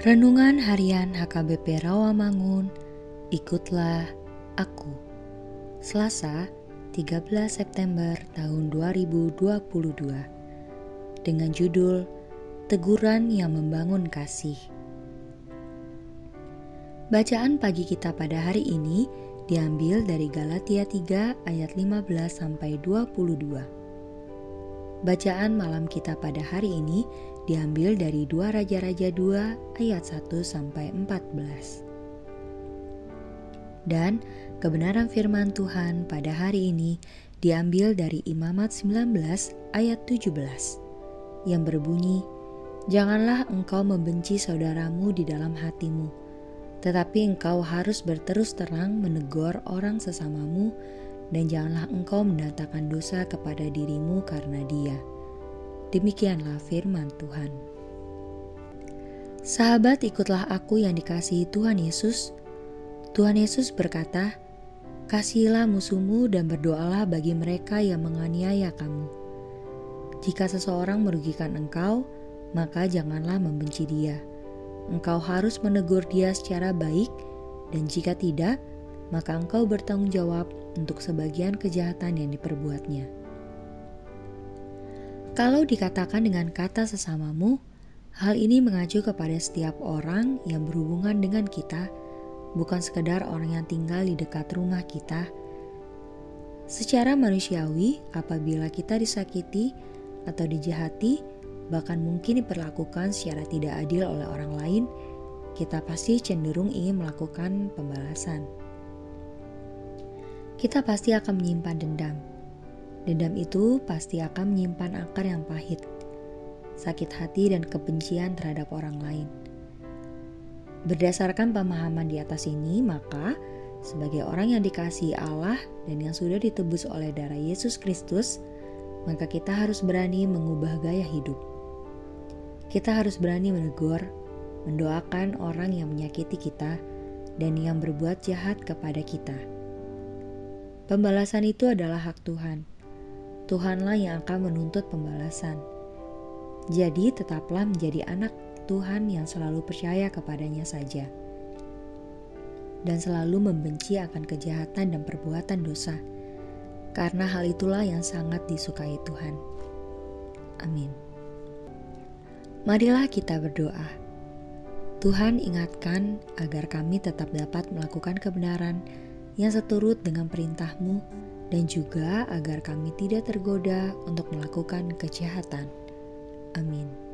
Renungan Harian HKBP Rawamangun, ikutlah aku. Selasa, 13 September tahun 2022. Dengan judul Teguran yang Membangun Kasih. Bacaan pagi kita pada hari ini diambil dari Galatia 3 ayat 15 sampai 22. Bacaan malam kita pada hari ini diambil dari 2 Raja-Raja 2 ayat 1 sampai 14. Dan kebenaran firman Tuhan pada hari ini diambil dari Imamat 19 ayat 17 yang berbunyi, Janganlah engkau membenci saudaramu di dalam hatimu, tetapi engkau harus berterus terang menegur orang sesamamu dan janganlah engkau mendatangkan dosa kepada dirimu karena dia. Demikianlah firman Tuhan. Sahabat, ikutlah aku yang dikasihi Tuhan Yesus. Tuhan Yesus berkata, Kasihilah musuhmu dan berdoalah bagi mereka yang menganiaya kamu. Jika seseorang merugikan engkau, maka janganlah membenci dia. Engkau harus menegur dia secara baik, dan jika tidak, maka engkau bertanggung jawab untuk sebagian kejahatan yang diperbuatnya. Kalau dikatakan dengan kata sesamamu, hal ini mengacu kepada setiap orang yang berhubungan dengan kita, bukan sekedar orang yang tinggal di dekat rumah kita. Secara manusiawi, apabila kita disakiti atau dijahati, bahkan mungkin diperlakukan secara tidak adil oleh orang lain, kita pasti cenderung ingin melakukan pembalasan kita pasti akan menyimpan dendam. Dendam itu pasti akan menyimpan akar yang pahit, sakit hati, dan kebencian terhadap orang lain. Berdasarkan pemahaman di atas ini, maka sebagai orang yang dikasihi Allah dan yang sudah ditebus oleh darah Yesus Kristus, maka kita harus berani mengubah gaya hidup. Kita harus berani menegur, mendoakan orang yang menyakiti kita, dan yang berbuat jahat kepada kita. Pembalasan itu adalah hak Tuhan. Tuhanlah yang akan menuntut pembalasan. Jadi, tetaplah menjadi anak Tuhan yang selalu percaya kepadanya saja, dan selalu membenci akan kejahatan dan perbuatan dosa, karena hal itulah yang sangat disukai Tuhan. Amin. Marilah kita berdoa. Tuhan ingatkan agar kami tetap dapat melakukan kebenaran yang seturut dengan perintahmu dan juga agar kami tidak tergoda untuk melakukan kejahatan. Amin.